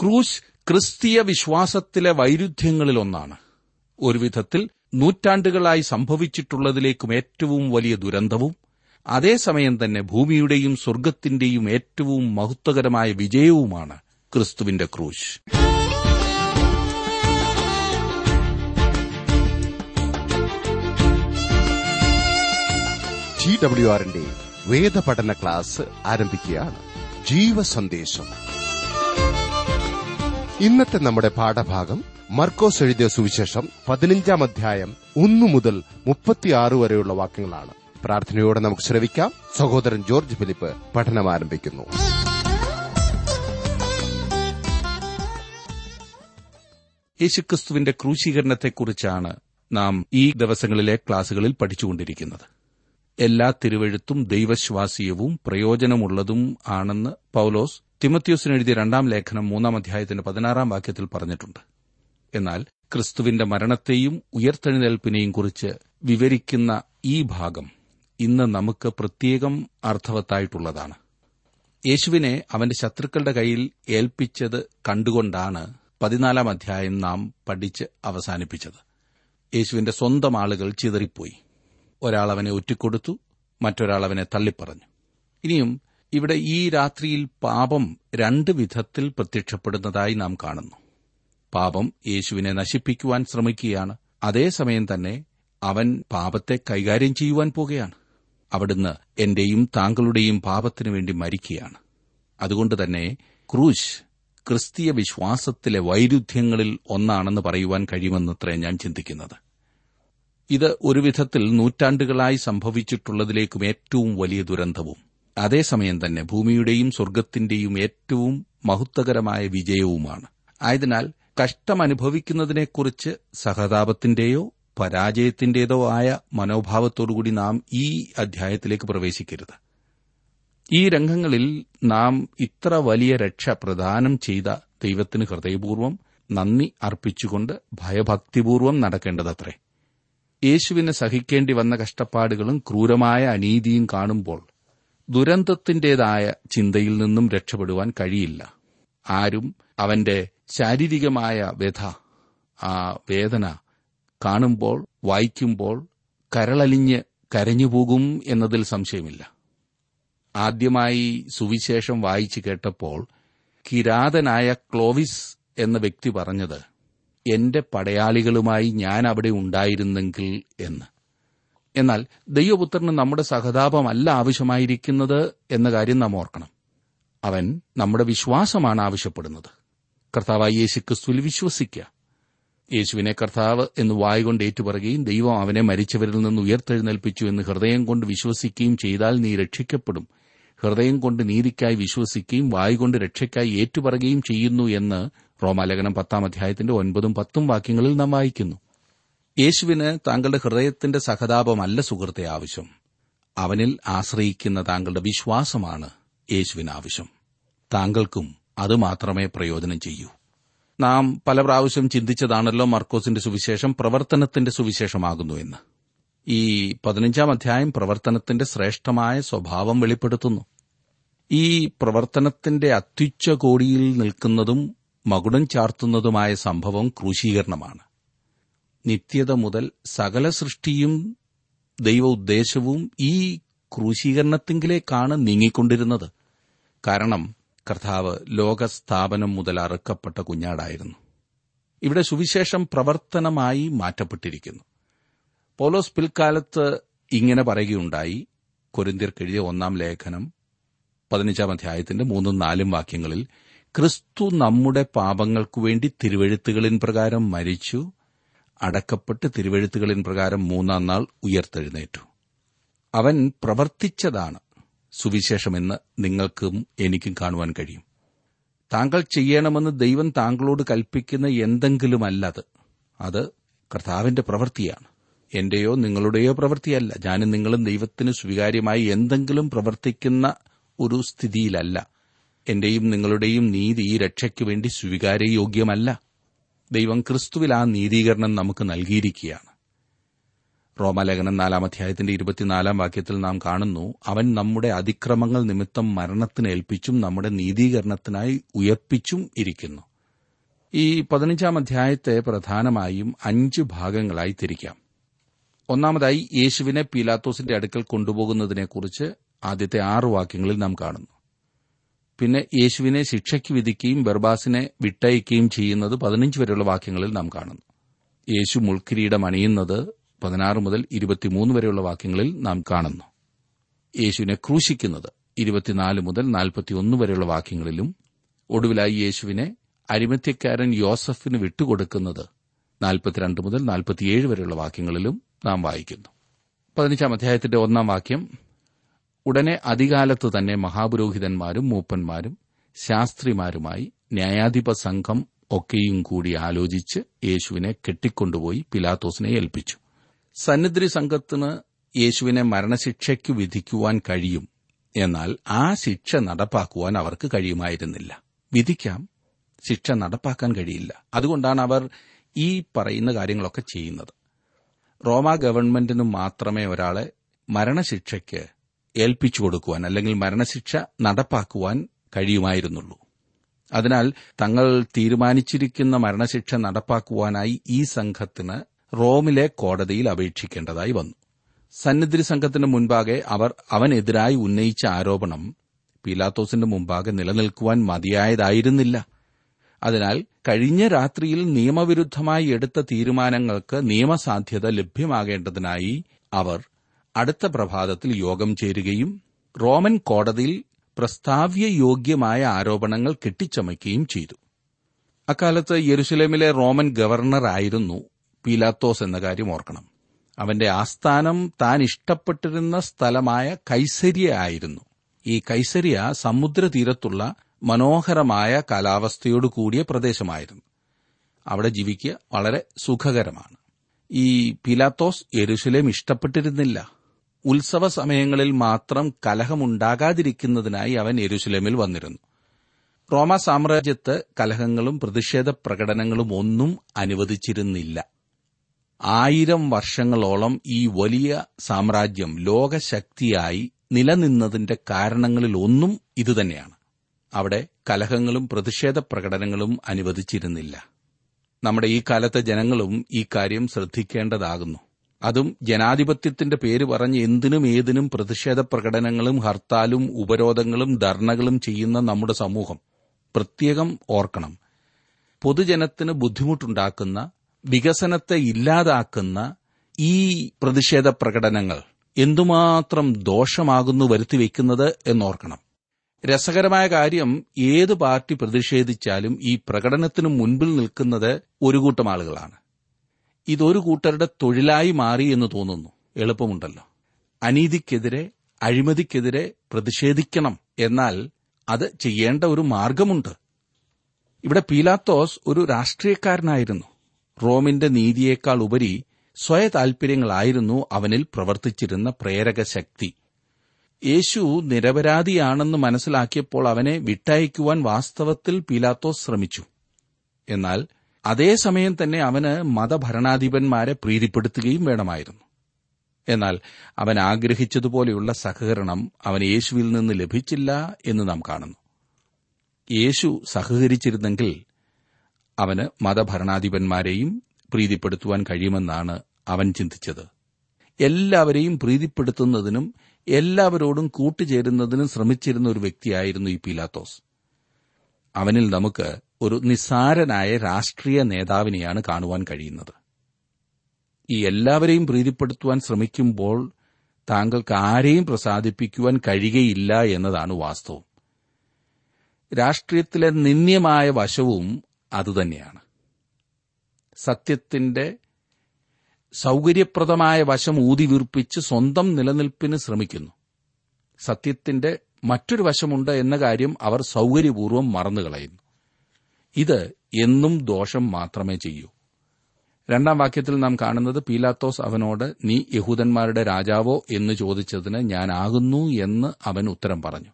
ക്രൂശ് ക്രിസ്തീയ വിശ്വാസത്തിലെ വൈരുദ്ധ്യങ്ങളിലൊന്നാണ്. ഒരു വിധത്തിൽ നൂറ്റാണ്ടുകളായി സംഭവിച്ചിട്ടുള്ളതിലേക്കും ഏറ്റവും വലിയ ദുരന്തവും അതേസമയം തന്നെ ഭൂമിയുടെയും സ്വർഗത്തിന്റെയും ഏറ്റവും മഹത്വകരമായ വിജയവുമാണ് ക്രിസ്തുവിന്റെ ക്രൂശ്. ടി ഡബ്ല്യു ആറിന്റെ വേദപഠന ക്ലാസ് ആരംഭിക്കുകയാണ്. ജീവസന്ദേശം. ഇന്നത്തെ നമ്മുടെ പാഠഭാഗം മർക്കോസ് എഴുതിയ സുവിശേഷം പതിനഞ്ചാം അധ്യായം ഒന്നു മുതൽ മുപ്പത്തിയാറ് വരെയുള്ള വാക്യങ്ങളാണ്. പ്രാർത്ഥനയോടെ നമുക്ക് ശ്രവിക്കാം. സഹോദരൻ ജോർജ് ഫിലിപ്പ് പഠനം ആരംഭിക്കുന്നു. യേശുക്രിസ്തുവിന്റെ ക്രൂശീകരണത്തെക്കുറിച്ചാണ് നാം ഈ ദിവസങ്ങളിലെ ക്ലാസുകളിൽ പഠിച്ചുകൊണ്ടിരിക്കുന്നത്. എല്ലാ തിരുവഴുത്തും ദൈവശ്വാസീയവും പ്രയോജനമുള്ളതും ആണെന്ന് പൌലോസ് തിമത്യോസിന് എഴുതിയ രണ്ടാം ലേഖനം മൂന്നാം അധ്യായത്തിന്റെ പതിനാറാം വാക്യത്തിൽ പറഞ്ഞിട്ടുണ്ട്. എന്നാൽ ക്രിസ്തുവിന്റെ മരണത്തെയും ഉയർത്തെഴുന്നേൽപ്പിനെയും കുറിച്ച് വിവരിക്കുന്ന ഈ ഭാഗം ഇന്ന് നമുക്ക് പ്രത്യേകം അർത്ഥവത്തായിട്ടുള്ളതാണ്. യേശുവിനെ അവന്റെ ശത്രുക്കളുടെ കയ്യിൽ ഏൽപ്പിച്ചത് കണ്ടുകൊണ്ടാണ് പതിനാലാം അധ്യായം നാം പഠിച്ച് അവസാനിപ്പിച്ചത്. യേശുവിന്റെ സ്വന്തം ആളുകൾ ചിതറിപ്പോയി. ഒരാൾ അവനെ ഒറ്റിക്കൊടുത്തു മറ്റൊരാൾ അവനെ തള്ളിപ്പറഞ്ഞു. ഇനിയും ഇവിടെ ഈ രാത്രിയിൽ പാപം രണ്ട് വിധത്തിൽ പ്രത്യക്ഷപ്പെടുന്നതായി നാം കാണുന്നു. പാപം യേശുവിനെ നശിപ്പിക്കുവാൻ ശ്രമിക്കുകയാണ്. അതേസമയം തന്നെ അവൻ പാപത്തെ കൈകാര്യം ചെയ്യുവാൻ പോകുകയാണ്. അവിടുന്ന് എന്റെയും താങ്കളുടെയും പാപത്തിനു വേണ്ടി മരിക്കുകയാണ്. അതുകൊണ്ട് തന്നെ ക്രൂശ് ക്രിസ്തീയ വിശ്വാസത്തിലെ വൈരുദ്ധ്യങ്ങളിൽ ഒന്നാണെന്ന് പറയുവാൻ കഴിയുമെന്നത്രേ ഞാൻ ചിന്തിക്കുന്നത്. ഇത് ഒരുവിധത്തിൽ നൂറ്റാണ്ടുകളായി സംഭവിച്ചിട്ടുള്ളതിലേക്കും ഏറ്റവും വലിയ ദുരന്തവും. അതേസമയം തന്നെ ഭൂമിയുടെയും സ്വർഗത്തിന്റെയും ഏറ്റവും മഹത്വകരമായ വിജയവുമാണ്. ആയതിനാൽ കഷ്ടമനുഭവിക്കുന്നതിനെക്കുറിച്ച് സഹതാപത്തിന്റെയോ പരാജയത്തിന്റേതോ ആയ മനോഭാവത്തോടുകൂടി നാം ഈ അധ്യായത്തിലേക്ക് പ്രവേശിക്കരുത്. ഈ രംഗങ്ങളിൽ നാം ഇത്ര വലിയ രക്ഷ പ്രദാനം ചെയ്ത ദൈവത്തിന് ഹൃദയപൂർവം നന്ദി അർപ്പിച്ചുകൊണ്ട് ഭയഭക്തിപൂർവം നടക്കേണ്ടതത്രേ. യേശുവിന് സഹിക്കേണ്ടി വന്ന കഷ്ടപ്പാടുകളും ക്രൂരമായ അനീതിയും കാണുമ്പോൾ ദുരന്തത്തിന്റേതായ ചിന്തയിൽ നിന്നും രക്ഷപ്പെടുവാൻ കഴിയില്ല. ആരും അവന്റെ ശാരീരികമായ വ്യഥ ആ വേദന കാണുമ്പോൾ വായിക്കുമ്പോൾ കരളലിഞ്ഞ് കരഞ്ഞുപോകും എന്നതിൽ സംശയമില്ല. ആദ്യമായി സുവിശേഷം വായിച്ചു കേട്ടപ്പോൾ കിരാതനായ ക്ലോവിസ് എന്ന വ്യക്തി പറഞ്ഞത് എന്റെ പടയാളികളുമായി ഞാൻ അവിടെ ഉണ്ടായിരുന്നെങ്കിൽ എന്ന്. എന്നാൽ ദൈവപുത്രന് നമ്മുടെ സഹതാപമല്ല ആവശ്യമായിരിക്കുന്നത് എന്ന കാര്യം നാം ഓർക്കണം. അവൻ നമ്മുടെ വിശ്വാസമാണ് ആവശ്യപ്പെടുന്നത്. കർത്താവായി യേശു ക്രിസ്തുവിൽ വിശ്വസിക്കുക. യേശുവിനെ കർത്താവ് എന്ന് വായുകൊണ്ട് ഏറ്റുപറയുകയും ദൈവം അവനെ മരിച്ചവരിൽ നിന്ന് ഉയർത്തെഴുന്നേൽപ്പിച്ചു എന്ന് ഹൃദയം കൊണ്ട് വിശ്വസിക്കുകയും ചെയ്താൽ നീ രക്ഷിക്കപ്പെടും. ഹൃദയം കൊണ്ട് നീതിക്കായി വിശ്വസിക്കുകയും വായുകൊണ്ട് രക്ഷയ്ക്കായി ഏറ്റുപറയുകയും ചെയ്യുന്നു എന്ന് റോമാലേഖനം പത്താം അധ്യായത്തിന്റെ ഒൻപതും പത്തും വാക്യങ്ങളിൽ നാം വായിക്കുന്നു. യേശുവിന് താങ്കളുടെ ഹൃദയത്തിന്റെ സഹതാപമല്ല സുഹൃത്തെ ആവശ്യം. അവനിൽ ആശ്രയിക്കുന്ന താങ്കളുടെ വിശ്വാസമാണ് യേശുവിന് ആവശ്യം. താങ്കൾക്കും അത് മാത്രമേ പ്രയോജനം ചെയ്യൂ. നാം പല പ്രാവശ്യം ചിന്തിച്ചതാണല്ലോ മർക്കോസിന്റെ സുവിശേഷം പ്രവർത്തനത്തിന്റെ സുവിശേഷമാകുന്നു എന്ന്. ഈ പതിനഞ്ചാം അധ്യായം പ്രവർത്തനത്തിന്റെ ശ്രേഷ്ഠമായ സ്വഭാവം വെളിപ്പെടുത്തുന്നു. ഈ പ്രവർത്തനത്തിന്റെ അത്യുച്ച കോടിയിൽ നിൽക്കുന്നതും മകുടം ചാർത്തുന്നതുമായ സംഭവം ക്രൂശീകരണമാണ്. നിത്യത മുതൽ സകല സൃഷ്ടിയും ദൈവ ഉദ്ദേശവും ഈ ക്രൂശീകരണത്തിങ്കിലേക്കാണ് നീങ്ങിക്കൊണ്ടിരുന്നത്. കാരണം കർത്താവ് ലോകസ്ഥാപനം മുതൽ അറുക്കപ്പെട്ട കുഞ്ഞാടായിരുന്നു. ഇവിടെ സുവിശേഷം പ്രവർത്തനമായി മാറ്റപ്പെട്ടിരിക്കുന്നു. പോലോസ് പിൽക്കാലത്ത് ഇങ്ങനെ പറയുകയുണ്ടായി. കൊരിന്തിർക്കെഴുതിയ ഒന്നാം ലേഖനം പതിനഞ്ചാം അധ്യായത്തിന്റെ മൂന്നും നാലും വാക്യങ്ങളിൽ ക്രിസ്തു നമ്മുടെ പാപങ്ങൾക്കു വേണ്ടി തിരുവഴുത്തുകളിൻ പ്രകാരം മരിച്ചു അടക്കപ്പെട്ട് തിരുവഴുത്തുകളിൻ പ്രകാരം മൂന്നാം നാൾ ഉയർത്തെഴുന്നേറ്റു. അവൻ പ്രവർത്തിച്ചതാണ് സുവിശേഷമെന്ന് നിങ്ങൾക്കും എനിക്കും കാണുവാൻ കഴിയും. താങ്കൾ ചെയ്യണമെന്ന് ദൈവം താങ്കളോട് കൽപ്പിക്കുന്ന എന്തെങ്കിലുമല്ലത് അത് കർത്താവിന്റെ പ്രവൃത്തിയാണ്. എന്റെയോ നിങ്ങളുടെയോ പ്രവൃത്തിയല്ല. ഞാനും നിങ്ങളും ദൈവത്തിന് സ്വീകാര്യമായി എന്തെങ്കിലും പ്രവർത്തിക്കുന്ന ഒരു സ്ഥിതിയിലല്ല. എന്റെയും നിങ്ങളുടെയും നീതി ഈ രക്ഷയ്ക്കു വേണ്ടി സ്വീകാര്യയോഗ്യമല്ല. ദൈവം ക്രിസ്തുവിൽ ആ നീതീകരണം നമുക്ക് നൽകിയിരിക്കുകയാണ്. റോമാലേഖനം നാലാം അധ്യായത്തിന്റെ ഇരുപത്തിനാലാം വാക്യത്തിൽ നാം കാണുന്നു അവൻ നമ്മുടെ അതിക്രമങ്ങൾ നിമിത്തം മരണത്തിന് ഏൽപ്പിച്ചും നമ്മുടെ നീതീകരണത്തിനായി ഉയർപ്പിച്ചും ഇരിക്കുന്നു. ഈ പതിനഞ്ചാം അധ്യായത്തെ പ്രധാനമായും അഞ്ച് ഭാഗങ്ങളായി തിരിക്കാം. ഒന്നാമതായി യേശുവിനെ പീലാത്തോസിന്റെ അടുക്കൽ കൊണ്ടുപോകുന്നതിനെക്കുറിച്ച് ആദ്യത്തെ ആറ് വാക്യങ്ങളിൽ നാം കാണുന്നു. പിന്നെ യേശുവിനെ ശിക്ഷയ്ക്ക് വിധിക്കുകയും ബർബാസിനെ വിട്ടയക്കുകയും ചെയ്യുന്നത് പതിനഞ്ച് വരെയുള്ള വാക്യങ്ങളിൽ നാം കാണുന്നു. യേശു മുൾക്കിരീടം അണിയുന്നത് പതിനാറ് മുതൽ ഇരുപത്തിമൂന്ന് വരെയുള്ള വാക്യങ്ങളിൽ നാം കാണുന്നു. യേശുവിനെ ക്രൂശിക്കുന്നത് ഇരുപത്തിനാല് മുതൽ നാൽപ്പത്തിയൊന്ന് വരെയുള്ള വാക്യങ്ങളിലും ഒടുവിലായി യേശുവിനെ അരിമത്യക്കാരൻ യോസഫിന് വിട്ടുകൊടുക്കുന്നത് നാൽപ്പത്തിരണ്ട് മുതൽ നാൽപ്പത്തിയേഴ് വരെയുള്ള വാക്യങ്ങളിലും നാം വായിക്കുന്നു. പതിനഞ്ചാം അധ്യായത്തിന്റെ ഒന്നാം വാക്യം ഉടനെ അധികാലത്ത് തന്നെ മഹാപുരോഹിതന്മാരും മൂപ്പന്മാരും ശാസ്ത്രിമാരുമായി ന്യായാധിപ സംഘം ഒക്കെയും കൂടി ആലോചിച്ച് യേശുവിനെ കെട്ടിക്കൊണ്ടുപോയി പിലാത്തോസിനെ ഏൽപ്പിച്ചു. സന്നിധി സംഘത്തിന് യേശുവിനെ മരണശിക്ഷയ്ക്ക് വിധിക്കുവാൻ കഴിയും. എന്നാൽ ആ ശിക്ഷ നടപ്പാക്കുവാൻ അവർക്ക് കഴിയുമായിരുന്നില്ല. വിധിക്കാം ശിക്ഷ നടപ്പാക്കാൻ കഴിയില്ല. അതുകൊണ്ടാണ് അവർ ഈ പറയുന്ന കാര്യങ്ങളൊക്കെ ചെയ്യുന്നത്. റോമ ഗവൺമെന്റിനു മാത്രമേ ഒരാളെ മരണശിക്ഷയ്ക്ക് ഏൽപ്പിച്ചു കൊടുക്കുവാൻ അല്ലെങ്കിൽ മരണശിക്ഷ നടപ്പാക്കുവാൻ കഴിയുമായിരുന്നുള്ളൂ. അതിനാൽ തങ്ങൾ തീരുമാനിച്ചിരിക്കുന്ന മരണശിക്ഷ നടപ്പാക്കുവാനായി ഈ സംഘത്തിന് റോമിലെ കോടതിയിൽ അപേക്ഷിക്കേണ്ടതായി വന്നു. സന്നിധി സംഘത്തിന് മുൻപാകെ അവർ അവനെതിരായി ഉന്നയിച്ച ആരോപണം പീലാത്തോസിന്റെ മുമ്പാകെ നിലനിൽക്കുവാൻ മതിയായതായിരുന്നില്ല. അതിനാൽ കഴിഞ്ഞ രാത്രിയിൽ നിയമവിരുദ്ധമായി എടുത്ത തീരുമാനങ്ങൾക്ക് നിയമസാധ്യത ലഭ്യമാകേണ്ടതിനായി അവർ അടുത്ത പ്രഭാതത്തിൽ യോഗം ചേരുകയും റോമൻ കോടതിയിൽ പ്രസ്താവ്യയോഗ്യമായ ആരോപണങ്ങൾ കെട്ടിച്ചമയ്ക്കുകയും ചെയ്തു. അക്കാലത്ത് യെരുസലേമിലെ റോമൻ ഗവർണറായിരുന്നു പീലാത്തോസ് എന്ന കാര്യം ഓർക്കണം. അവന്റെ ആസ്ഥാനം താൻ ഇഷ്ടപ്പെട്ടിരുന്ന സ്ഥലമായ കൈസരിയ ആയിരുന്നു. ഈ കൈസരിയ സമുദ്രതീരത്തുള്ള മനോഹരമായ കാലാവസ്ഥയോട് കൂടിയ പ്രദേശമായിരുന്നു. അവിടെ ജീവിക്കുക വളരെ സുഖകരമാണ്. ഈ പിലാത്തോസ് യെരുസലേം ഇഷ്ടപ്പെട്ടിരുന്നില്ല. ഉത്സവ സമയങ്ങളിൽ മാത്രം കലഹമുണ്ടാകാതിരിക്കുന്നതിനായി അവൻ എരുശുലമിൽ വന്നിരുന്നു. റോമ സാമ്രാജ്യത്ത് കലഹങ്ങളും പ്രതിഷേധ പ്രകടനങ്ങളും ഒന്നും അനുവദിച്ചിരുന്നില്ല. ആയിരം വർഷങ്ങളോളം ഈ വലിയ സാമ്രാജ്യം ലോകശക്തിയായി നിലനിന്നതിന്റെ കാരണങ്ങളിൽ ഒന്നും ഇതുതന്നെയാണ്. അവിടെ കലഹങ്ങളും പ്രതിഷേധ പ്രകടനങ്ങളും അനുവദിച്ചിരുന്നില്ല. നമ്മുടെ ഈ കാലത്തെ ജനങ്ങളും ഈ കാര്യം ശ്രദ്ധിക്കേണ്ടതാകുന്നു. അതും ജനാധിപത്യത്തിന്റെ പേര് പറഞ്ഞ് എന്തിനും ഏതിനും പ്രതിഷേധ പ്രകടനങ്ങളും ഹർത്താലും ഉപരോധങ്ങളും ധർണകളും ചെയ്യുന്ന നമ്മുടെ സമൂഹം പ്രത്യേകം ഓർക്കണം. പൊതുജനത്തിന് ബുദ്ധിമുട്ടുണ്ടാക്കുന്ന വികസനത്തെ ഇല്ലാതാക്കുന്ന ഈ പ്രതിഷേധ പ്രകടനങ്ങൾ എന്തുമാത്രം ദോഷമാകുന്നു വരുത്തിവെക്കുന്നത് എന്നോർക്കണം. രസകരമായ കാര്യം ഏത് പാർട്ടി പ്രതിഷേധിച്ചാലും ഈ പ്രകടനത്തിനു മുൻപിൽ നിൽക്കുന്നത് ഒരു കൂട്ടം ആളുകളാണ്. ഇതൊരു കൂട്ടരുടെ തൊഴിലായി മാറി എന്ന് തോന്നുന്നു. എളുപ്പമുണ്ടല്ലോ. അനീതിക്കെതിരെ അഴിമതിക്കെതിരെ പ്രതിഷേധിക്കണം എന്നാൽ അത് ചെയ്യേണ്ട ഒരു മാർഗമുണ്ട്. ഇവിടെ പീലാത്തോസ് ഒരു രാഷ്ട്രീയക്കാരനായിരുന്നു. റോമിന്റെ നീതിയേക്കാൾ ഉപരി സ്വയ താൽപര്യങ്ങളായിരുന്നു അവനിൽ പ്രവർത്തിച്ചിരുന്ന പ്രേരക ശക്തി. യേശു നിരപരാധിയാണെന്ന് മനസ്സിലാക്കിയപ്പോൾ അവനെ വിട്ടയക്കുവാൻ വാസ്തവത്തിൽ പീലാത്തോസ് ശ്രമിച്ചു. എന്നാൽ അതേസമയം തന്നെ അവന് മതഭരണാധിപന്മാരെ പ്രീതിപ്പെടുത്തുകയും വേണമായിരുന്നു. എന്നാൽ അവൻ ആഗ്രഹിച്ചതുപോലെയുള്ള സഹകരണം അവൻ യേശുവിൽ നിന്ന് ലഭിച്ചില്ല എന്ന് നാം കാണുന്നു. യേശു സഹകരിച്ചിരുന്നെങ്കിൽ അവന് മതഭരണാധിപന്മാരെയും പ്രീതിപ്പെടുത്തുവാൻ കഴിയുമെന്നാണ് അവൻ ചിന്തിച്ചത്. എല്ലാവരെയും പ്രീതിപ്പെടുത്തുന്നതിനും എല്ലാവരോടും കൂട്ടുചേരുന്നതിനും ശ്രമിച്ചിരുന്ന ഒരു വ്യക്തിയായിരുന്നു ഈ പീലാത്തോസ്. അവനിൽ നമുക്ക് ഒരു നിസ്സാരനായ രാഷ്ട്രീയ നേതാവിനെയാണ് കാണുവാൻ കഴിയുന്നത്. ഈ എല്ലാവരെയും പ്രീതിപ്പെടുത്തുവാൻ ശ്രമിക്കുമ്പോൾ താങ്കൾക്ക് ആരെയും പ്രസാദിപ്പിക്കുവാൻ കഴിയുകയില്ല എന്നതാണ് വാസ്തവം. രാഷ്ട്രീയത്തിലെ നിന്ദ്യമായ വശവും അതുതന്നെയാണ്. സത്യത്തിന്റെ സൗകര്യപ്രദമായ വശം ഊതിവീർപ്പിച്ച് സ്വന്തം നിലനിൽപ്പിന് ശ്രമിക്കുന്നു. സത്യത്തിന്റെ മറ്റൊരു വശമുണ്ട് എന്ന കാര്യം അവർ സൗകര്യപൂർവം മറന്നുകളയുന്നു. ഇത് എന്നും ദോഷം മാത്രമേ ചെയ്യൂ. രണ്ടാം വാക്യത്തിൽ നാം കാണുന്നത് പീലാത്തോസ് അവനോട് നീ യഹൂദന്മാരുടെ രാജാവോ? എന്ന് ചോദിച്ചതിന് ഞാനാകുന്നു എന്ന് അവൻ ഉത്തരം പറഞ്ഞു.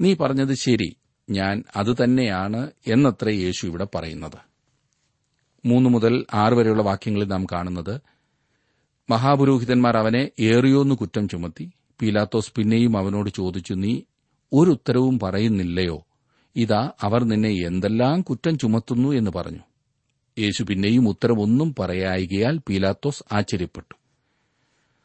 നീ പറഞ്ഞത് ശരി ഞാൻ അതുതന്നെയാണ് എന്നത്രേ യേശു ഇവിടെ പറയുന്നത്. മൂന്ന് മുതൽ ആറ് വരെയുള്ള വാക്യങ്ങളിൽ നാം കാണുന്നത് മഹാപുരോഹിതന്മാർ അവനെ ഏറിയോന്ന് കുറ്റം ചുമത്തി പീലാത്തോസ് പിന്നെയും അവനോട് ചോദിച്ചു നീ ഒരു ഉത്തരവും പറയുന്നില്ലയോ? ഇതാ അവർ നിന്നെ എന്തെല്ലാം കുറ്റം ചുമത്തുന്നു എന്ന് പറഞ്ഞു. യേശു പിന്നെയും ഉത്തരവൊന്നും പറയായികയാൽ പീലാത്തോസ് ആശ്ചര്യപ്പെട്ടു.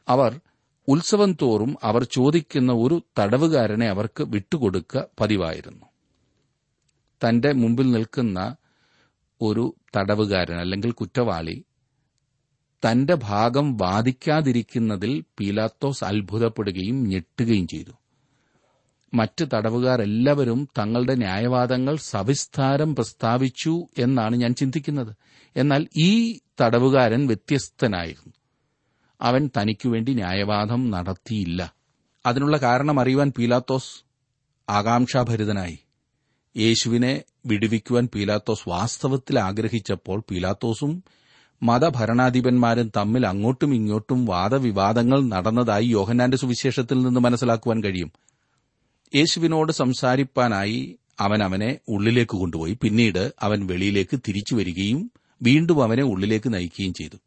അവർ ഉത്സവം തോറും അവർ ചോദിക്കുന്ന ഒരു തടവുകാരനെ അവർക്ക് വിട്ടുകൊടുക്ക പതിവായിരുന്നു. തന്റെ മുമ്പിൽ നിൽക്കുന്ന ഒരു തടവുകാരൻ അല്ലെങ്കിൽ കുറ്റവാളി തന്റെ ഭാഗം വാദിക്കാതിരിക്കുന്നതിൽ പീലാത്തോസ് അത്ഭുതപ്പെടുകയും ഞെട്ടുകയും ചെയ്തു. മറ്റ് തടവുകാർ എല്ലാവരും തങ്ങളുടെ ന്യായവാദങ്ങൾ സവിസ്താരം പ്രസ്താവിച്ചു എന്നാണ് ഞാൻ ചിന്തിക്കുന്നത്. എന്നാൽ ഈ തടവുകാരൻ വ്യത്യസ്തനായിരുന്നു. അവൻ തനിക്കുവേണ്ടി ന്യായവാദം നടത്തിയില്ല. അതിനുള്ള കാരണം അറിയുവാൻ പീലാത്തോസ് ആകാംക്ഷാഭരിതനായി. യേശുവിനെ വിടുവിക്കുവാൻ പീലാത്തോസ് വാസ്തവത്തിൽ ആഗ്രഹിച്ചപ്പോൾ പീലാത്തോസും മതഭരണാധിപന്മാരും തമ്മിൽ അങ്ങോട്ടും ഇങ്ങോട്ടും വാദവിവാദങ്ങൾ നടന്നതായി യോഹന്നാന്റെ സുവിശേഷത്തിൽ നിന്ന് മനസ്സിലാക്കുവാൻ കഴിയും. യേശുവിനോട് സംസാരിപ്പാനായി അവൻ അവനെ ഉള്ളിലേക്ക് കൊണ്ടുപോയി. പിന്നീട് അവൻ വെളിയിലേക്ക് തിരിച്ചു വരികയും വീണ്ടും അവനെ ഉള്ളിലേക്ക് നയിക്കുകയും ചെയ്തു.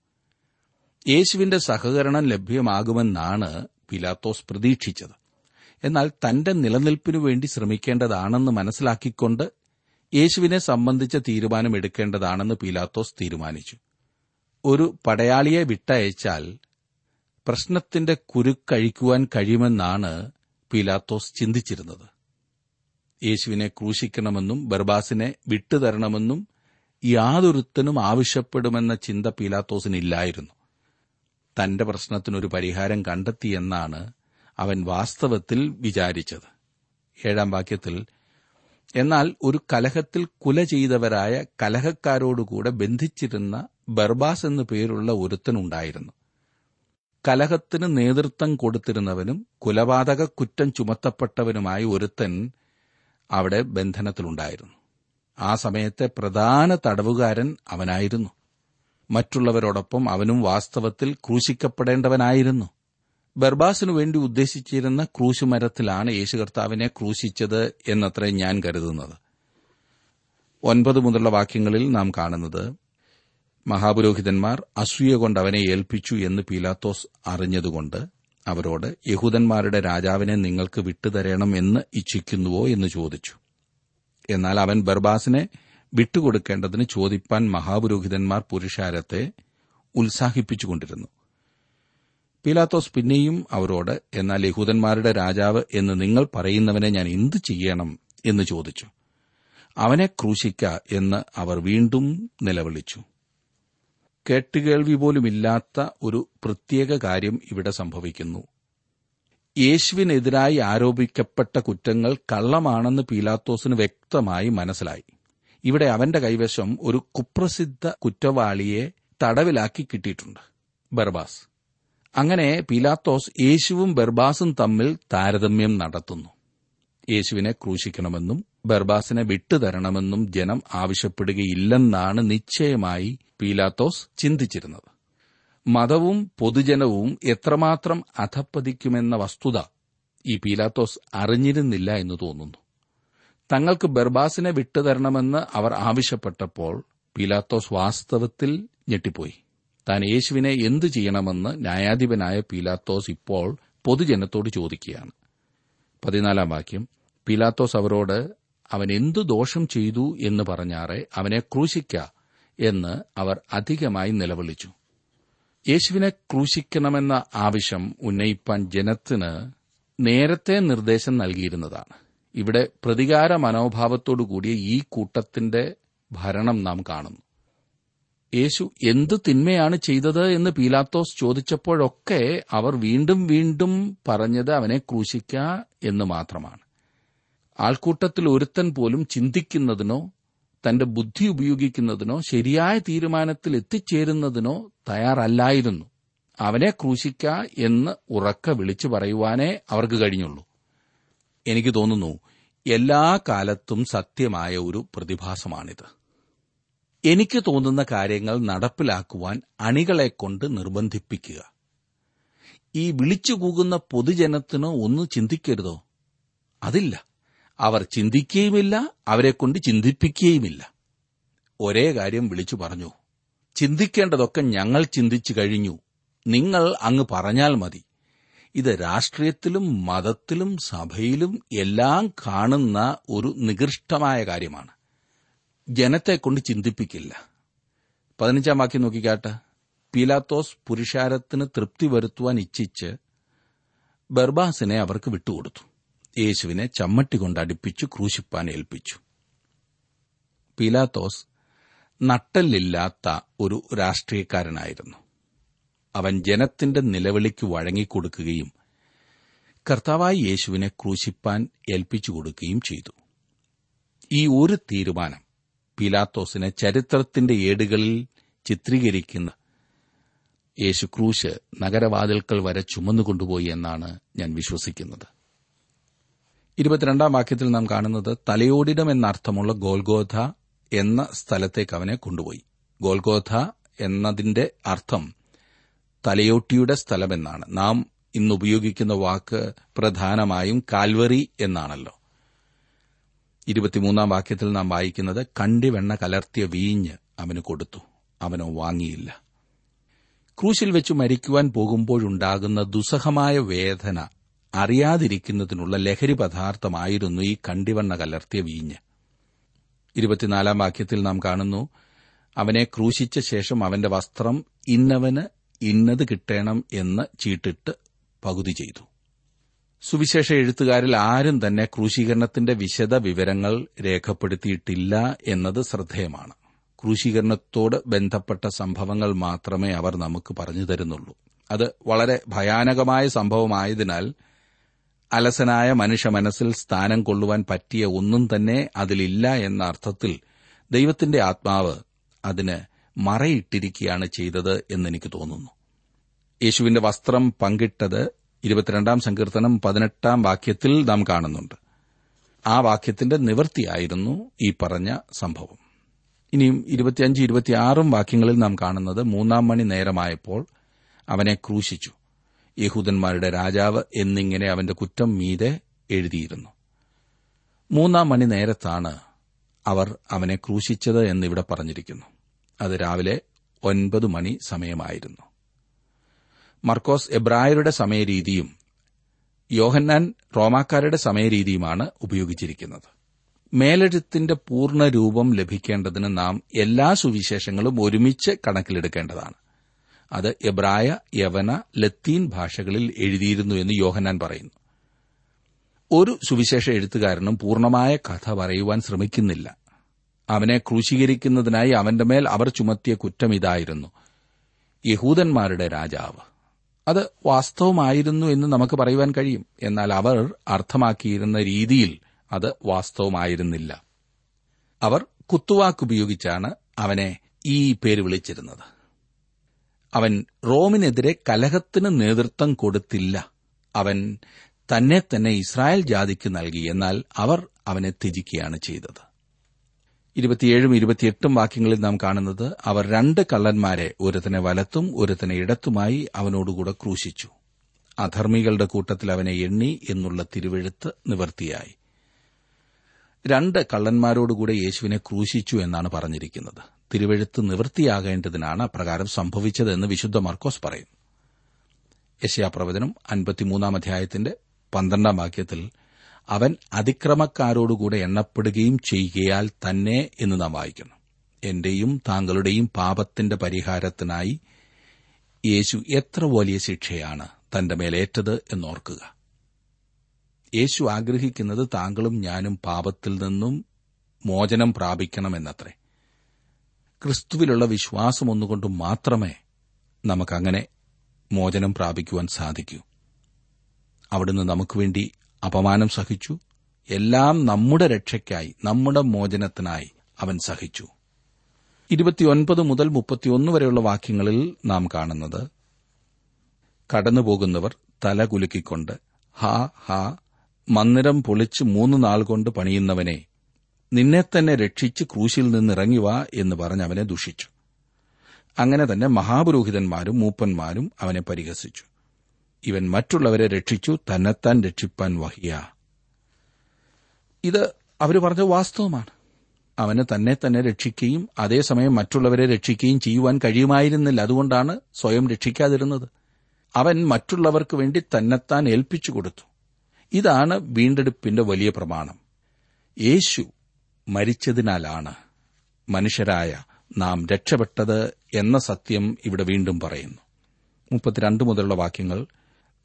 യേശുവിന്റെ സഹകരണം ലഭ്യമാകുമെന്നാണ് പിലാത്തോസ് പ്രതീക്ഷിച്ചത്. എന്നാൽ തന്റെ നിലനിൽപ്പിനു വേണ്ടി ശ്രമിക്കേണ്ടതാണെന്ന് മനസ്സിലാക്കിക്കൊണ്ട് യേശുവിനെ സംബന്ധിച്ച തീരുമാനം എടുക്കേണ്ടതാണെന്ന് പിലാത്തോസ് തീരുമാനിച്ചു. ഒരു പടയാളിയെ വിട്ടയച്ചാൽ പ്രശ്നത്തിന്റെ കുരുക്കഴിക്കുവാൻ കഴിയുമെന്നാണ് പീലാത്തോസ് ചിന്തിച്ചിരുന്നത്. യേശുവിനെ ക്രൂശിക്കണമെന്നും ബർബാസിനെ വിട്ടുതരണമെന്നും യാതൊരുത്തനും ആവശ്യപ്പെടുമെന്ന ചിന്ത പീലാത്തോസിനില്ലായിരുന്നു. തന്റെ പ്രശ്നത്തിനൊരു പരിഹാരം കണ്ടെത്തിയെന്നാണ് അവൻ വാസ്തവത്തിൽ വിചാരിച്ചത്. ഏഴാം വാക്യത്തിൽ എന്നാൽ ഒരു കലഹത്തിൽ കുല ചെയ്തവരായ കലഹക്കാരോടുകൂടെ ബന്ധിച്ചിരുന്ന ബർബാസ് എന്നു പേരുള്ള ഒരുത്തനുണ്ടായിരുന്നു കലഹത്തിന് നേതൃത്വം കൊടുത്തിരുന്നവനും കുലപാതക കുറ്റം ചുമത്തപ്പെട്ടവനുമായ ഒരുത്തൻ അവിടെ ബന്ധനത്തിലുണ്ടായിരുന്നു. ആ സമയത്തെ പ്രധാന തടവുകാരൻ അവനായിരുന്നു. മറ്റുള്ളവരോടൊപ്പം അവനും വാസ്തവത്തിൽ ക്രൂശിക്കപ്പെടേണ്ടവനായിരുന്നു. ബർബാസിനു വേണ്ടി ഉദ്ദേശിച്ചിരുന്ന ക്രൂശുമരത്തിലാണ് യേശു കർത്താവിനെ ക്രൂശിച്ചത് എന്നത്രേ ഞാൻ കരുതുന്നത്. ഒൻപത് മുതലുള്ള വാക്യങ്ങളിൽ നാം കാണുന്നത് മഹാപുരോഹിതന്മാർ അസൂയ കൊണ്ട് അവനെ ഏൽപ്പിച്ചു എന്ന് പീലാത്തോസ് അറിഞ്ഞതുകൊണ്ട് അവരോട് യഹൂദന്മാരുടെ രാജാവിനെ നിങ്ങൾക്ക് വിട്ടുതരണം എന്ന് ഇച്ഛിക്കുന്നുവോ എന്ന് ചോദിച്ചു. എന്നാൽ അവൻ ബർബാസിനെ വിട്ടുകൊടുക്കേണ്ടതിന് ചോദിപ്പാൻ മഹാപുരോഹിതന്മാർ പുരുഷാരത്തെ ഉത്സാഹിപ്പിച്ചുകൊണ്ടിരുന്നു. പീലാത്തോസ് പിന്നെയും അവരോട് എന്നാൽ യഹൂദന്മാരുടെ രാജാവ് എന്ന് നിങ്ങൾ പറയുന്നവനെ ഞാൻ എന്തു ചെയ്യണം? എന്ന് ചോദിച്ചു. അവനെ ക്രൂശിക്ക എന്ന് അവർ വീണ്ടും നിലവിളിച്ചു. കേട്ടുകേൾവി പോലുമില്ലാത്ത ഒരു പ്രത്യേക കാര്യം ഇവിടെ സംഭവിക്കുന്നു. യേശുവിനെതിരായി ആരോപിക്കപ്പെട്ട കുറ്റങ്ങൾ കള്ളമാണെന്ന് പീലാത്തോസിന് വ്യക്തമായി മനസ്സിലായി. ഇവിടെ അവന്റെ കൈവശം ഒരു കുപ്രസിദ്ധ കുറ്റവാളിയെ തടവിലാക്കി കിട്ടിയിട്ടുണ്ട്. ബർബാസ്. അങ്ങനെ പീലാത്തോസ് യേശുവും ബർബാസും തമ്മിൽ താരതമ്യം നടത്തുന്നു. യേശുവിനെ ക്രൂശിക്കണമെന്നും ബർബാസിനെ വിട്ടുതരണമെന്നും ജനം ആവശ്യപ്പെടുകയില്ലെന്നാണ് നിശ്ചയമായി പീലാത്തോസ് ചിന്തിച്ചിരുന്നത്. മതവും പൊതുജനവും എത്രമാത്രം അധപ്പതിക്കുമെന്ന വസ്തുത ഈ പീലാത്തോസ് അറിഞ്ഞിരുന്നില്ല എന്ന് തോന്നുന്നു. തങ്ങൾക്ക് ബർബാസിനെ വിട്ടുതരണമെന്ന് അവർ ആവശ്യപ്പെട്ടപ്പോൾ പീലാത്തോസ് വാസ്തവത്തിൽ ഞെട്ടിപ്പോയി. താൻ യേശുവിനെ എന്തു ചെയ്യണമെന്ന് ന്യായാധിപനായ പീലാത്തോസ് ഇപ്പോൾ പൊതുജനത്തോട് ചോദിക്കുകയാണ്. പതിനാലാം വാക്യം. പീലാത്തോസ് അവരോട് അവൻ എന്തു ദോഷം ചെയ്തു എന്ന് പറഞ്ഞാറെ അവനെ ക്രൂശിക്ക എന്ന് അവർ അധികമായി നിലവിളിച്ചു. യേശുവിനെ ക്രൂശിക്കണമെന്ന ആവശ്യം ഉന്നയിപ്പാൻ ജനത്തിന് നേരത്തെ നിർദ്ദേശം നൽകിയിരുന്നതാണ്. ഇവിടെ പ്രതികാര മനോഭാവത്തോടുകൂടിയ ഈ കൂട്ടത്തിന്റെ ഭരണം നാം കാണുന്നു. യേശു എന്തു തിന്മയാണ് ചെയ്തത് എന്ന് പീലാത്തോസ് ചോദിച്ചപ്പോഴൊക്കെ അവർ വീണ്ടും വീണ്ടും പറഞ്ഞത് അവനെ ക്രൂശിക്ക എന്ന് മാത്രമാണ്. ആൾക്കൂട്ടത്തിൽ ഒരുത്തൻ പോലും ചിന്തിക്കുന്നതിനോ തന്റെ ബുദ്ധി ഉപയോഗിക്കുന്നതിനോ ശരിയായ തീരുമാനത്തിൽ എത്തിച്ചേരുന്നതിനോ തയ്യാറല്ലായിരുന്നു. അവനെ ക്രൂശിക്ക എന്ന് ഉറക്ക വിളിച്ചു പറയുവാനേ അവർക്ക് കഴിഞ്ഞുള്ളൂ. എനിക്ക് തോന്നുന്നു എല്ലാ കാലത്തും സത്യമായ ഒരു പ്രതിഭാസമാണിത്. എനിക്ക് തോന്നുന്ന കാര്യങ്ങൾ നടപ്പിലാക്കുവാൻ അണികളെക്കൊണ്ട് നിർബന്ധിപ്പിക്കുക. ഈ വിളിച്ചു കൂകുന്ന പൊതുജനത്തിന് ഒന്ന് ചിന്തിക്കരുതോ? അതില്ല. അവർ ചിന്തിക്കുകയുമില്ല അവരെക്കൊണ്ട് ചിന്തിപ്പിക്കുകയുമില്ല. ഒരേ കാര്യം വിളിച്ചു പറഞ്ഞു. ചിന്തിക്കേണ്ടതൊക്കെ ഞങ്ങൾ ചിന്തിച്ചു കഴിഞ്ഞു. നിങ്ങൾ അങ്ങ് പറഞ്ഞാൽ മതി. ഇത് രാഷ്ട്രീയത്തിലും മതത്തിലും സഭയിലും എല്ലാം കാണുന്ന ഒരു നികൃഷ്ടമായ കാര്യമാണ്. ജനത്തെ കൊണ്ട് ചിന്തിപ്പിക്കില്ല. പതിനഞ്ചാം വാക്യം നോക്കിക്കാട്ടെ. പീലാത്തോസ് പുരുഷാരത്തിന് തൃപ്തി വരുത്തുവാൻ ഇച്ഛിച്ച് ബർബാസിനെ അവർക്ക് വിട്ടുകൊടുത്തു. യേശുവിനെ ചമ്മട്ടി കൊണ്ട് അടുപ്പിച്ചു ക്രൂശിപ്പാൻ ഏൽപ്പിച്ചു. പീലാത്തോസ് നട്ടല്ലില്ലാത്ത ഒരു രാഷ്ട്രീയക്കാരനായിരുന്നു. അവൻ ജനത്തിന്റെ നിലവിളിക്ക് വഴങ്ങിക്കൊടുക്കുകയും കർത്താവായി യേശുവിനെ ക്രൂശിപ്പാൻ ഏൽപ്പിച്ചു കൊടുക്കുകയും ചെയ്തു. ഈ ഒരു തീരുമാനം പീലാത്തോസിനെ ചരിത്രത്തിന്റെ ഏടുകളിൽ ചിത്രീകരിക്കുന്ന യേശു ക്രൂശ് നഗരവാതിൽക്കൽ വരെ ചുമന്നുകൊണ്ടുപോയി എന്നാണ് ഞാൻ വിശ്വസിക്കുന്നത്. ഇരുപത്തിരണ്ടാം വാക്യത്തിൽ നാം കാണുന്നത് തലയോടിടം എന്നർത്ഥമുള്ള ഗോൽഗോഥ എന്ന സ്ഥലത്തേക്ക് അവനെ കൊണ്ടുപോയി. ഗോൽഗോഥ എന്നതിന്റെ അർത്ഥം തലയോട്ടിയുടെ സ്ഥലമെന്നാണ്. നാം ഇന്ന് ഉപയോഗിക്കുന്ന വാക്ക് പ്രധാനമായും കാൽവറി എന്നാണല്ലോ. ഇരുപത്തിമൂന്നാം വാക്യത്തിൽ നാം വായിക്കുന്നത് കണ്ടിവെണ്ണ കലർത്തിയ വീഞ്ഞ് അവന് കൊടുത്തു. അവനോ വാങ്ങിയില്ല. ക്രൂശിൽ വെച്ച് മരിക്കുവാൻ പോകുമ്പോഴുണ്ടാകുന്ന ദുസ്സഹമായ വേദന അറിയാതിരിക്കുന്നതിനുള്ള ലഹരി പദാർത്ഥമായിരുന്നു ഈ കണ്ടിവണ്ണ കലർത്തിയ വീഞ്ഞ്. ഇരുപത്തിനാലാം വാക്യത്തിൽ നാം കാണുന്നു അവനെ ക്രൂശിച്ച ശേഷം അവന്റെ വസ്ത്രം ഇന്നവന് ഇന്നത് കിട്ടണം എന്ന് ചീട്ടിട്ട് പകുതി ചെയ്തു. സുവിശേഷ എഴുത്തുകാരിൽ ആരും തന്നെ ക്രൂശീകരണത്തിന്റെ വിശദ വിവരങ്ങൾ രേഖപ്പെടുത്തിയിട്ടില്ല എന്നത് ശ്രദ്ധേയമാണ്. ക്രൂശീകരണത്തോട് ബന്ധപ്പെട്ട സംഭവങ്ങൾ മാത്രമേ അവർ നമുക്ക് പറഞ്ഞു തരുന്നുള്ളൂ. അത് വളരെ ഭയാനകമായ സംഭവമായതിനാൽ അലസനായ മനുഷ്യ മനസ്സിൽ സ്ഥാനം കൊള്ളുവാൻ പറ്റിയ ഒന്നും തന്നെ അതിലില്ല എന്ന അർത്ഥത്തിൽ ദൈവത്തിന്റെ ആത്മാവ് അതിന് മറയിട്ടിരിക്കുകയാണ് ചെയ്തത് എന്നെനിക്ക് തോന്നുന്നു. യേശുവിന്റെ വസ്ത്രം പങ്കിട്ടത് ഇരുപത്തിരണ്ടാം സങ്കീർത്തനം പതിനെട്ടാം വാക്യത്തിൽ നാം കാണുന്നുണ്ട്. ആ വാക്യത്തിന്റെ നിവൃത്തിയായിരുന്നു ഈ പറഞ്ഞ സംഭവം. ഇനിയും ഇരുപത്തിയഞ്ച് ഇരുപത്തിയാറും വാക്യങ്ങളിൽ നാം കാണുന്നത് മൂന്നാം മണി നേരമായപ്പോൾ അവനെ ക്രൂശിച്ചു. യഹൂദന്മാരുടെ രാജാവ് എന്നിങ്ങനെ അവന്റെ കുറ്റം മീതെ എഴുതിയിരുന്നു. മൂന്നാം മണി നേരത്താണ് അവർ അവനെ ക്രൂശിച്ചത് എന്നിവിടെ പറഞ്ഞിരിക്കുന്നു. അത് രാവിലെ ഒൻപത് മണി സമയമായിരുന്നു. മർക്കോസ് എബ്രായരുടെ സമയരീതിയും യോഹന്നാൻ റോമാക്കാരുടെ സമയരീതിയുമാണ് ഉപയോഗിച്ചിരിക്കുന്നത്. മേലെഴുത്തിന്റെ പൂർണ രൂപം ലഭിക്കേണ്ടതിന് നാം എല്ലാ സുവിശേഷങ്ങളും ഒരുമിച്ച് കണക്കിലെടുക്കേണ്ടതാണ്. അത് എബ്രായ യവന ലത്തീൻ ഭാഷകളിൽ എഴുതിയിരുന്നു എന്ന് യോഹന്നാൻ പറയുന്നു. ഒരു സുവിശേഷ എഴുത്തുകാരനും പൂർണമായ കഥ പറയുവാൻ ശ്രമിക്കുന്നില്ല. അവനെ ക്രൂശീകരിക്കുന്നതിനായി അവന്റെ മേൽ അവർ ചുമത്തിയ കുറ്റം ഇതായിരുന്നു. യഹൂദന്മാരുടെ രാജാവ്. അത് വാസ്തവമായിരുന്നു എന്ന് നമുക്ക് പറയുവാൻ കഴിയും. എന്നാൽ അവർ അർത്ഥമാക്കിയിരുന്ന രീതിയിൽ അത് വാസ്തവമായിരുന്നില്ല. അവർ കുത്തുവാക്കുപയോഗിച്ചാണ് അവനെ ഈ പേര് വിളിച്ചിരുന്നത്. അവൻ റോമിനെതിരെ കലഹത്തിന് നേതൃത്വം കൊടുത്തില്ല. അവൻ തന്നെ തന്നെ ഇസ്രായേൽ ജാതിക്ക് നൽകി. എന്നാൽ അവർ അവനെ ത്യജിക്കുകയാണ് ചെയ്തത്. ഇരുപത്തിയേഴും ഇരുപത്തിയെട്ടും വാക്യങ്ങളിൽ നാം കാണുന്നത് അവർ രണ്ട് കള്ളന്മാരെ ഒരുത്തനെ വലത്തും ഒരുത്തനെ ഇടത്തുമായി അവനോടുകൂടെ ക്രൂശിച്ചു. അധർമ്മികളുടെ കൂട്ടത്തിൽ അവനെ എണ്ണി എന്നുള്ള തിരുവെഴുത്ത് നിവർത്തിയായി. രണ്ട് കള്ളന്മാരോടുകൂടെ യേശുവിനെ ക്രൂശിച്ചു എന്നാണ് പറഞ്ഞിരിക്കുന്നത്. തിരുവെഴുത്ത് നിവൃത്തിയാകേണ്ടതിനാണ് അപ്രകാരം സംഭവിച്ചതെന്ന് വിശുദ്ധ മർക്കോസ് പറയും. യശയാപ്രവചനം അൻപത്തിമൂന്നാം അധ്യായത്തിന്റെ പന്ത്രണ്ടാം വാക്യത്തിൽ അവൻ അതിക്രമക്കാരോടുകൂടെ എണ്ണപ്പെടുകയും ചെയ്യുകയാൽ തന്നെ എന്ന് നാം വായിക്കുന്നു. എന്റെയും താങ്കളുടെയും പാപത്തിന്റെ പരിഹാരത്തിനായി യേശു എത്ര വലിയ ശിക്ഷയാണ് തന്റെ മേലേറ്റത് എന്നോർക്കുക. യേശു ആഗ്രഹിക്കുന്നത് താങ്കളും ഞാനും പാപത്തിൽ നിന്നും മോചനം പ്രാപിക്കണമെന്നത്രേ. ക്രിസ്തുവിലുള്ള വിശ്വാസം ഒന്നുകൊണ്ട് മാത്രമേ നമുക്കങ്ങനെ മോചനം പ്രാപിക്കുവാൻ സാധിക്കൂ. അവിടുന്ന് നമുക്ക് വേണ്ടി അപമാനം സഹിച്ചു. എല്ലാം നമ്മുടെ രക്ഷയ്ക്കായി നമ്മുടെ മോചനത്തിനായി അവൻ സഹിച്ചു. ഇരുപത്തിയൊൻപത് മുതൽ മുപ്പത്തിയൊന്ന് വരെയുള്ള വാക്യങ്ങളിൽ നാം കാണുന്നത് കടന്നുപോകുന്നവർ തല കുലുക്കിക്കൊണ്ട് ഹാ ഹാ മന്ദിരം പൊളിച്ച് മൂന്ന് നാൾ കൊണ്ട് പണിയുന്നവനെ നിന്നെ തന്നെ രക്ഷിച്ച് ക്രൂശിൽ നിന്നിറങ്ങി വാ എന്ന് പറഞ്ഞ് അവനെ ദുഷിച്ചു. അങ്ങനെ തന്നെ മഹാപുരോഹിതന്മാരും മൂപ്പന്മാരും അവനെ പരിഹസിച്ചു. ഇവൻ മറ്റുള്ളവരെ രക്ഷിച്ചു തന്നെത്താൻ രക്ഷിപ്പാൻ വഹിയ. ഇത് അവർ പറഞ്ഞ വാസ്തവമാണ്. അവന് തന്നെ തന്നെ രക്ഷിക്കുകയും അതേസമയം മറ്റുള്ളവരെ രക്ഷിക്കുകയും ചെയ്യുവാൻ കഴിയുമായിരുന്നില്ല. അതുകൊണ്ടാണ് സ്വയം രക്ഷിക്കാതിരുന്നത്. അവൻ മറ്റുള്ളവർക്ക് വേണ്ടി തന്നെത്താൻ ഏൽപ്പിച്ചു കൊടുത്തു. ഇതാണ് വീണ്ടെടുപ്പിന്റെ വലിയ പ്രമാണം. യേശു മരിച്ചതിനാലാണ് മനുഷ്യരായ നാം രക്ഷപ്പെട്ടത് എന്ന സത്യം ഇവിടെ വീണ്ടും പറയുന്നു. മുപ്പത്തിരണ്ട് മുതലുള്ള വാക്യങ്ങൾ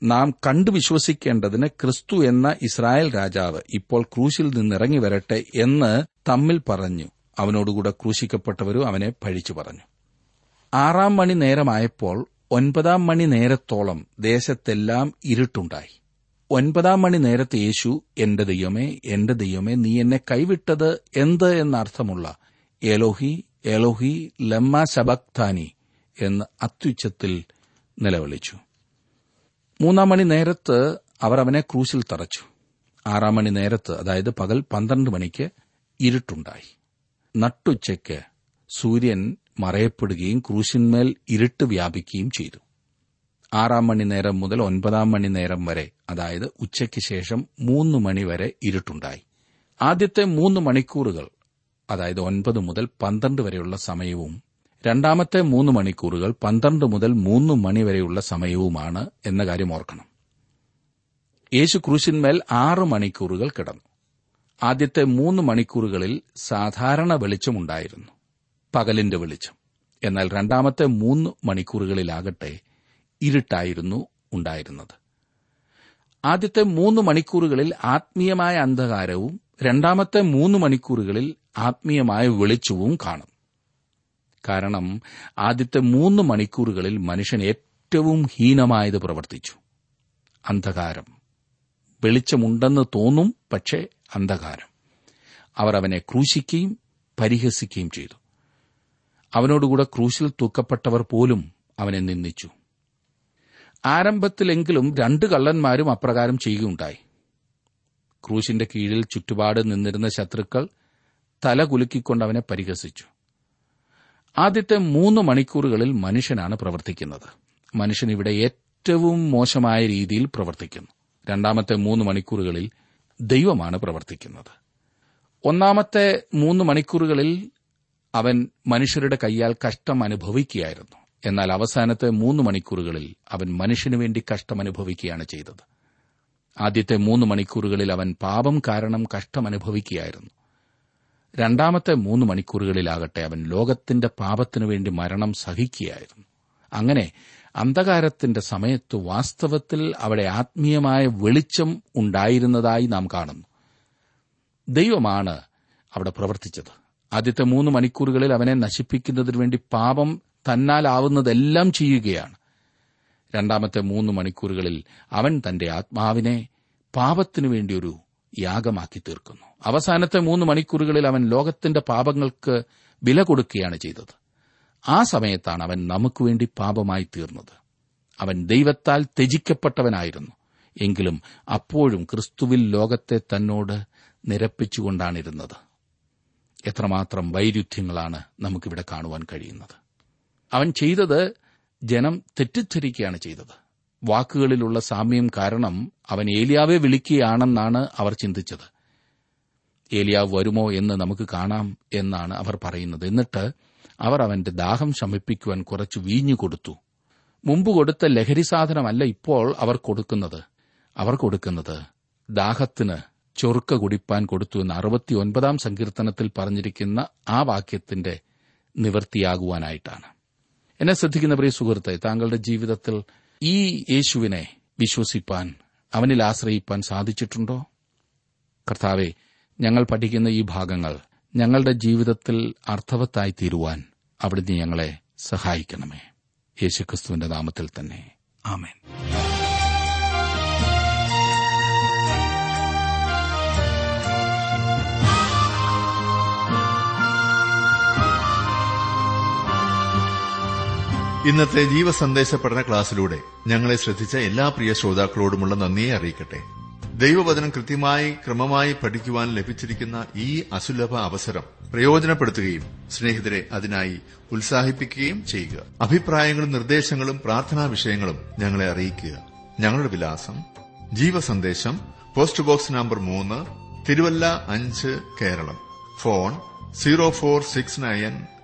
നാം കണ്ടു വിശ്വസിക്കേണ്ടതിന് ക്രിസ്തു എന്ന ഇസ്രായേൽ രാജാവ് ഇപ്പോൾ ക്രൂശിൽ നിന്നിറങ്ങി വരട്ടെ എന്ന് തമ്മിൽ പറഞ്ഞു. അവനോടുകൂടെ ക്രൂശിക്കപ്പെട്ടവരും അവനെ പഴിച്ചു പറഞ്ഞു. ആറാം മണി നേരമായപ്പോൾ ഒൻപതാം മണി നേരത്തോളം ദേശത്തെല്ലാം ഇരുട്ടുണ്ടായി. ഒൻപതാം മണി നേരത്തെ യേശു എന്റെ ദൈവമേ എന്റെ ദൈവമേ നീ എന്നെ കൈവിട്ടത് എന്ത്? എന്നർത്ഥമുള്ള എലോഹി എലോഹി ലമ്മ ശബക്താനി എന്ന് അത്യുച്ചത്തിൽ നിലവിളിച്ചു. മൂന്നാം മണി നേരത്ത് അവർ അവനെ ക്രൂശിൽ തറച്ചു. ആറാം മണി നേരത്ത് അതായത് പകൽ പന്ത്രണ്ട് മണിക്ക് ഇരുട്ടുണ്ടായി. നട്ടുച്ചയ്ക്ക് സൂര്യൻ മറയപ്പെടുകയും ക്രൂശിന്മേൽ ഇരുട്ട് വ്യാപിക്കുകയും ചെയ്തു. ആറാം മണി നേരം മുതൽ ഒൻപതാം മണി നേരം വരെ അതായത് ഉച്ചയ്ക്ക് ശേഷം മൂന്ന് മണി വരെ ഇരുട്ടുണ്ടായി. ആദ്യത്തെ മൂന്ന് മണിക്കൂറുകൾ അതായത് ഒൻപത് മുതൽ പന്ത്രണ്ട് വരെയുള്ള സമയവും രണ്ടാമത്തെ മൂന്ന് മണിക്കൂറുകൾ പന്ത്രണ്ട് മുതൽ മൂന്ന് മണി വരെയുള്ള സമയവുമാണ് എന്ന കാര്യം ഓർക്കണം. യേശു ക്രൂശിന്മേൽ ആറ് മണിക്കൂറുകൾ കിടന്നു. ആദ്യത്തെ മൂന്ന് മണിക്കൂറുകളിൽ സാധാരണ വെളിച്ചമുണ്ടായിരുന്നു പകലിന്റെ വെളിച്ചം. എന്നാൽ രണ്ടാമത്തെ മൂന്ന് മണിക്കൂറുകളിലാകട്ടെ ഇരുട്ടായിരുന്നു ഉണ്ടായിരുന്നത്. ആദ്യത്തെ മൂന്ന് മണിക്കൂറുകളിൽ ആത്മീയമായ അന്ധകാരവും രണ്ടാമത്തെ മൂന്ന് മണിക്കൂറുകളിൽ ആത്മീയമായ വെളിച്ചവും കാണും. കാരണം ആദ്യത്തെ മൂന്ന് മണിക്കൂറുകളിൽ മനുഷ്യൻ ഏറ്റവും ഹീനമായത് പ്രവർത്തിച്ചു. അന്ധകാരം. വെളിച്ചമുണ്ടെന്ന് തോന്നും പക്ഷേ അന്ധകാരം. അവർ അവനെ ക്രൂശിക്കുകയും പരിഹസിക്കുകയും ചെയ്തു. അവനോടുകൂടെ ക്രൂശിൽ തൂക്കപ്പെട്ടവർ പോലും അവനെ നിന്ദിച്ചു. ആരംഭത്തിലെങ്കിലും രണ്ട് കള്ളന്മാരും അപ്രകാരം ചെയ്യുകയുണ്ടായി. ക്രൂശിന്റെ കീഴിൽ ചുറ്റുപാട് നിന്നിരുന്ന ശത്രുക്കൾ തല കുലുക്കിക്കൊണ്ട് അവനെ പരിഹസിച്ചു. ആദ്യത്തെ മൂന്ന് മണിക്കൂറുകളിൽ മനുഷ്യനാണ് പ്രവർത്തിക്കുന്നത്. മനുഷ്യൻ ഇവിടെ ഏറ്റവും മോശമായ രീതിയിൽ പ്രവർത്തിക്കുന്നു. രണ്ടാമത്തെ മൂന്ന് മണിക്കൂറുകളിൽ ദൈവമാണ് പ്രവർത്തിക്കുന്നത്. ഒന്നാമത്തെ മൂന്ന് മണിക്കൂറുകളിൽ അവൻ മനുഷ്യരുടെ കൈയാൽ കഷ്ടം അനുഭവിക്കുകയായിരുന്നു. എന്നാൽ അവസാനത്തെ മൂന്ന് മണിക്കൂറുകളിൽ അവൻ മനുഷ്യനു വേണ്ടി കഷ്ടം അനുഭവിക്കുകയാണ് ചെയ്തത്. ആദ്യത്തെ മൂന്ന് മണിക്കൂറുകളിൽ അവൻ പാപം കാരണം കഷ്ടമനുഭവിക്കുകയായിരുന്നു. രണ്ടാമത്തെ മൂന്ന് മണിക്കൂറുകളിലാകട്ടെ അവൻ ലോകത്തിന്റെ പാപത്തിനു വേണ്ടി മരണം സഹിക്കുകയായിരുന്നു. അങ്ങനെ അന്ധകാരത്തിന്റെ സമയത്ത് വാസ്തവത്തിൽ അവിടെ ആത്മീയമായ വെളിച്ചം ഉണ്ടായിരുന്നതായി നാം കാണുന്നു. ദൈവമാണ് അവിടെ പ്രവർത്തിച്ചത്. ആദ്യത്തെ മൂന്ന് മണിക്കൂറുകളിൽ അവനെ നശിപ്പിക്കുന്നതിനു വേണ്ടി പാപം തന്നാലാവുന്നതെല്ലാം ചെയ്യുകയാണ്. രണ്ടാമത്തെ മൂന്ന് മണിക്കൂറുകളിൽ അവൻ തന്റെ ആത്മാവിനെ പാപത്തിനു വേണ്ടി ഒരു യാഗമാക്കി തീർക്കുന്നു. അവസാനത്തെ മൂന്ന് മണിക്കൂറുകളിൽ അവൻ ലോകത്തിന്റെ പാപങ്ങൾക്ക് വില കൊടുക്കുകയാണ് ചെയ്തത്. ആ സമയത്താണ് അവൻ നമുക്ക് വേണ്ടി പാപമായി തീർന്നത്. അവൻ ദൈവത്താൽ ത്യജിക്കപ്പെട്ടവനായിരുന്നു. എങ്കിലും അപ്പോഴും ക്രിസ്തുവിൽ ലോകത്തെ തന്നോട് നിരപ്പിച്ചുകൊണ്ടാണിരുന്നത്. എത്രമാത്രം വൈരുദ്ധ്യങ്ങളാണ് നമുക്കിവിടെ കാണുവാൻ കഴിയുന്നത്. അവൻ ചെയ്തത് ജനം തെറ്റിദ്ധരിക്കുകയാണ് ചെയ്തത്. വാക്കുകളിലുള്ള സാമ്യം കാരണം അവൻ ഏലിയാവെ വിളിക്കുകയാണെന്നാണ് അവർ ചിന്തിച്ചത്. ഏലിയാവ് വരുമോ എന്ന് നമുക്ക് കാണാം എന്നാണ് അവർ പറയുന്നത്. എന്നിട്ട് അവർ അവന്റെ ദാഹം ശമിപ്പിക്കുവാൻ കുറച്ച് വീഞ്ഞു കൊടുത്തു. മുമ്പ് കൊടുത്ത ലഹരി സാധനമല്ല ഇപ്പോൾ അവർ കൊടുക്കുന്നത്. അവർ കൊടുക്കുന്നത് ദാഹത്തിന് ചൊറുക്ക കുടിപ്പാൻ കൊടുത്തു എന്ന് അറുപത്തിയൊൻപതാം സങ്കീർത്തനത്തിൽ പറഞ്ഞിരിക്കുന്ന ആ വാക്യത്തിന്റെ നിവൃത്തിയാകുവാനായിട്ടാണ് എന്നെ ശ്രദ്ധിക്കുന്ന പ്രിയ സുഹൃത്തെ താങ്കളുടെ ജീവിതത്തിൽ ഈ യേശുവിനെ വിശ്വസിപ്പാൻ അവനിൽ ആശ്രയിപ്പാൻ സാധിച്ചിട്ടുണ്ടോ? കർത്താവെ ഞങ്ങൾ പഠിക്കുന്ന ഈ ഭാഗങ്ങൾ ഞങ്ങളുടെ ജീവിതത്തിൽ അർത്ഥവത്തായി തീരുവാൻ അവിടുന്ന് ഞങ്ങളെ സഹായിക്കണമേ. യേശുക്രിസ്തുവിന്റെ നാമത്തിൽ തന്നെ. ആമേൻ. ഇന്നത്തെ ജീവസന്ദേശ പഠന ക്ലാസ്സിലൂടെ ഞങ്ങളെ ശ്രദ്ധിച്ച എല്ലാ പ്രിയ ശ്രോതാക്കളോടുമുള്ള നന്ദിയെ അറിയിക്കട്ടെ. ദൈവവചനം കൃത്യമായി ക്രമമായി പഠിക്കുവാൻ ലഭിച്ചിരിക്കുന്ന ഈ അസുലഭ അവസരം പ്രയോജനപ്പെടുത്തുകയും സ്നേഹിതരെ അതിനായി ഉത്സാഹിപ്പിക്കുകയും ചെയ്യുക. അഭിപ്രായങ്ങളും നിർദ്ദേശങ്ങളും പ്രാർത്ഥനാ വിഷയങ്ങളും ഞങ്ങളെ അറിയിക്കുക. ഞങ്ങളുടെ വിലാസം ജീവസന്ദേശം പോസ്റ്റ് ബോക്സ് നമ്പർ മൂന്ന് തിരുവല്ല അഞ്ച് Keralam. Phone zero four six nine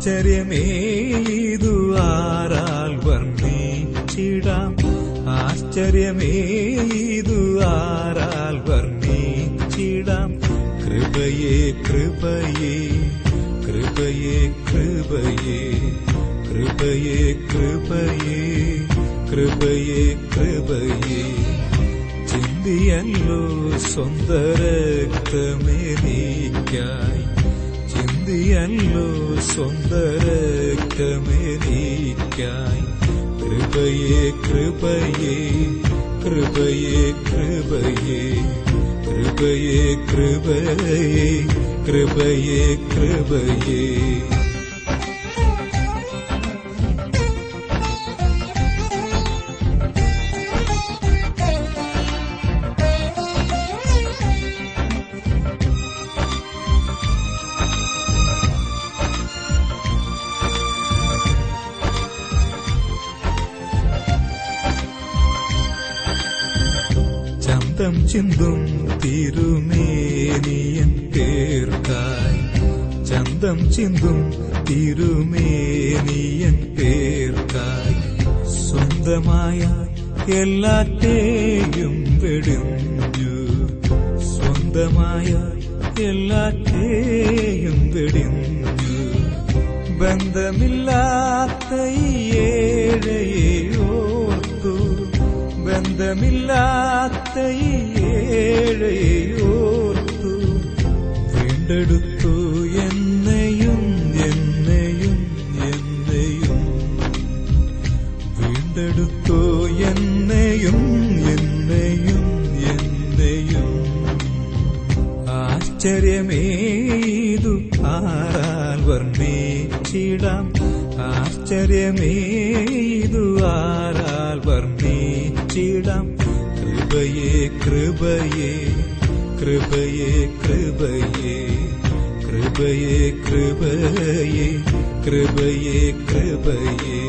ആശ്ചര്യമേ ഇതു ആരാൽ വർണിച്ചിടാം. ആശ്ചര്യമേ ഇതു ആരാൽ വർണിച്ചിടാം. കൃപയേ കൃപയേ കൃപയേ കൃപയേ കൃപയേ കൃപയേ കൃപയേ കൃപയേ. ചിന്തിയല്ലോ സ്വന്ത മതിയല്ലോ സ്വന്ത രക്തമെനിക്കായി കൃപയെ കൃപയെ കൃപയെ കൃപയെ കൃപയെ കൃപയെ കൃപയെ കൃപയേ. ചന്തം തിരുമേനിയൻ പേർക്കായി. ചന്തം ചിന്തും തിരുമേനിയൻ പേർക്കായി. സ്വന്തമായ എല്ലാറ്റേയും വെടിഞ്ഞു. സ്വന്തമായ എല്ലാറ്റേയും വെടിഞ്ഞു. ബന്ധമില്ലാത്ത ഈ ഓർത്തു ബന്ധമില്ലാത്ത ഏഴയോർത്തു വീണ്ടെടുത്തു എന്നെയും എന്നെയും എന്നെയും. വീണ്ടെടുത്തു എന്നെയും എന്നെയും എന്നെയും. ആശ്ചര്യമേതു ആരാൽ വർണിച്ചിടാം. ആശ്ചര്യമേതു ആ വർണിച്ചിടാം കൃപയേ കൃപയേ കൃപയേ കൃപയേ. കൃപയേ കൃപയേ കൃപയേ കൃപയേ.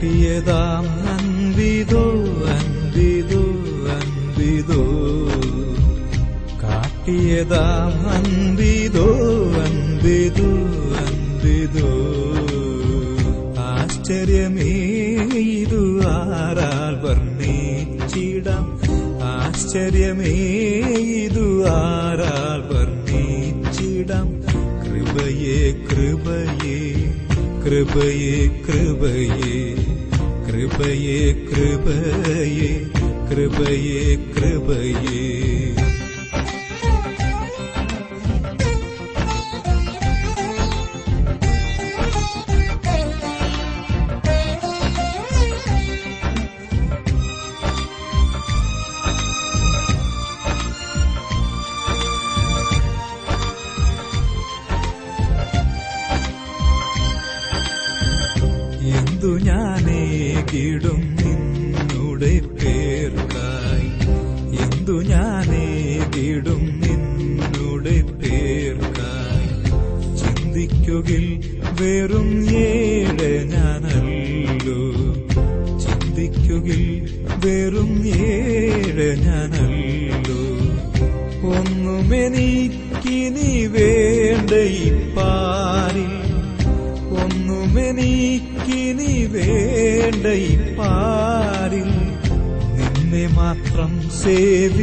കാട്ടിയതാം അൻപിതോ അന്തിതോ അന്തിതോ. കാട്ടിയതാം അൻപിതോ അൻപിതോ അന്തിതോ. ആശ്ചര്യമേ ആരാൽ വർണിച്ചിടാം? ആശ്ചര്യമേ ആരാൽ വർണിച്ചിടാം? കൃപയേ കൃപയേ കൃപയേ കൃപയേ. കൃപയേ കൃപയേ കൃപയേ കൃപയേ. കിടും നിന്നുടെ മാത്രം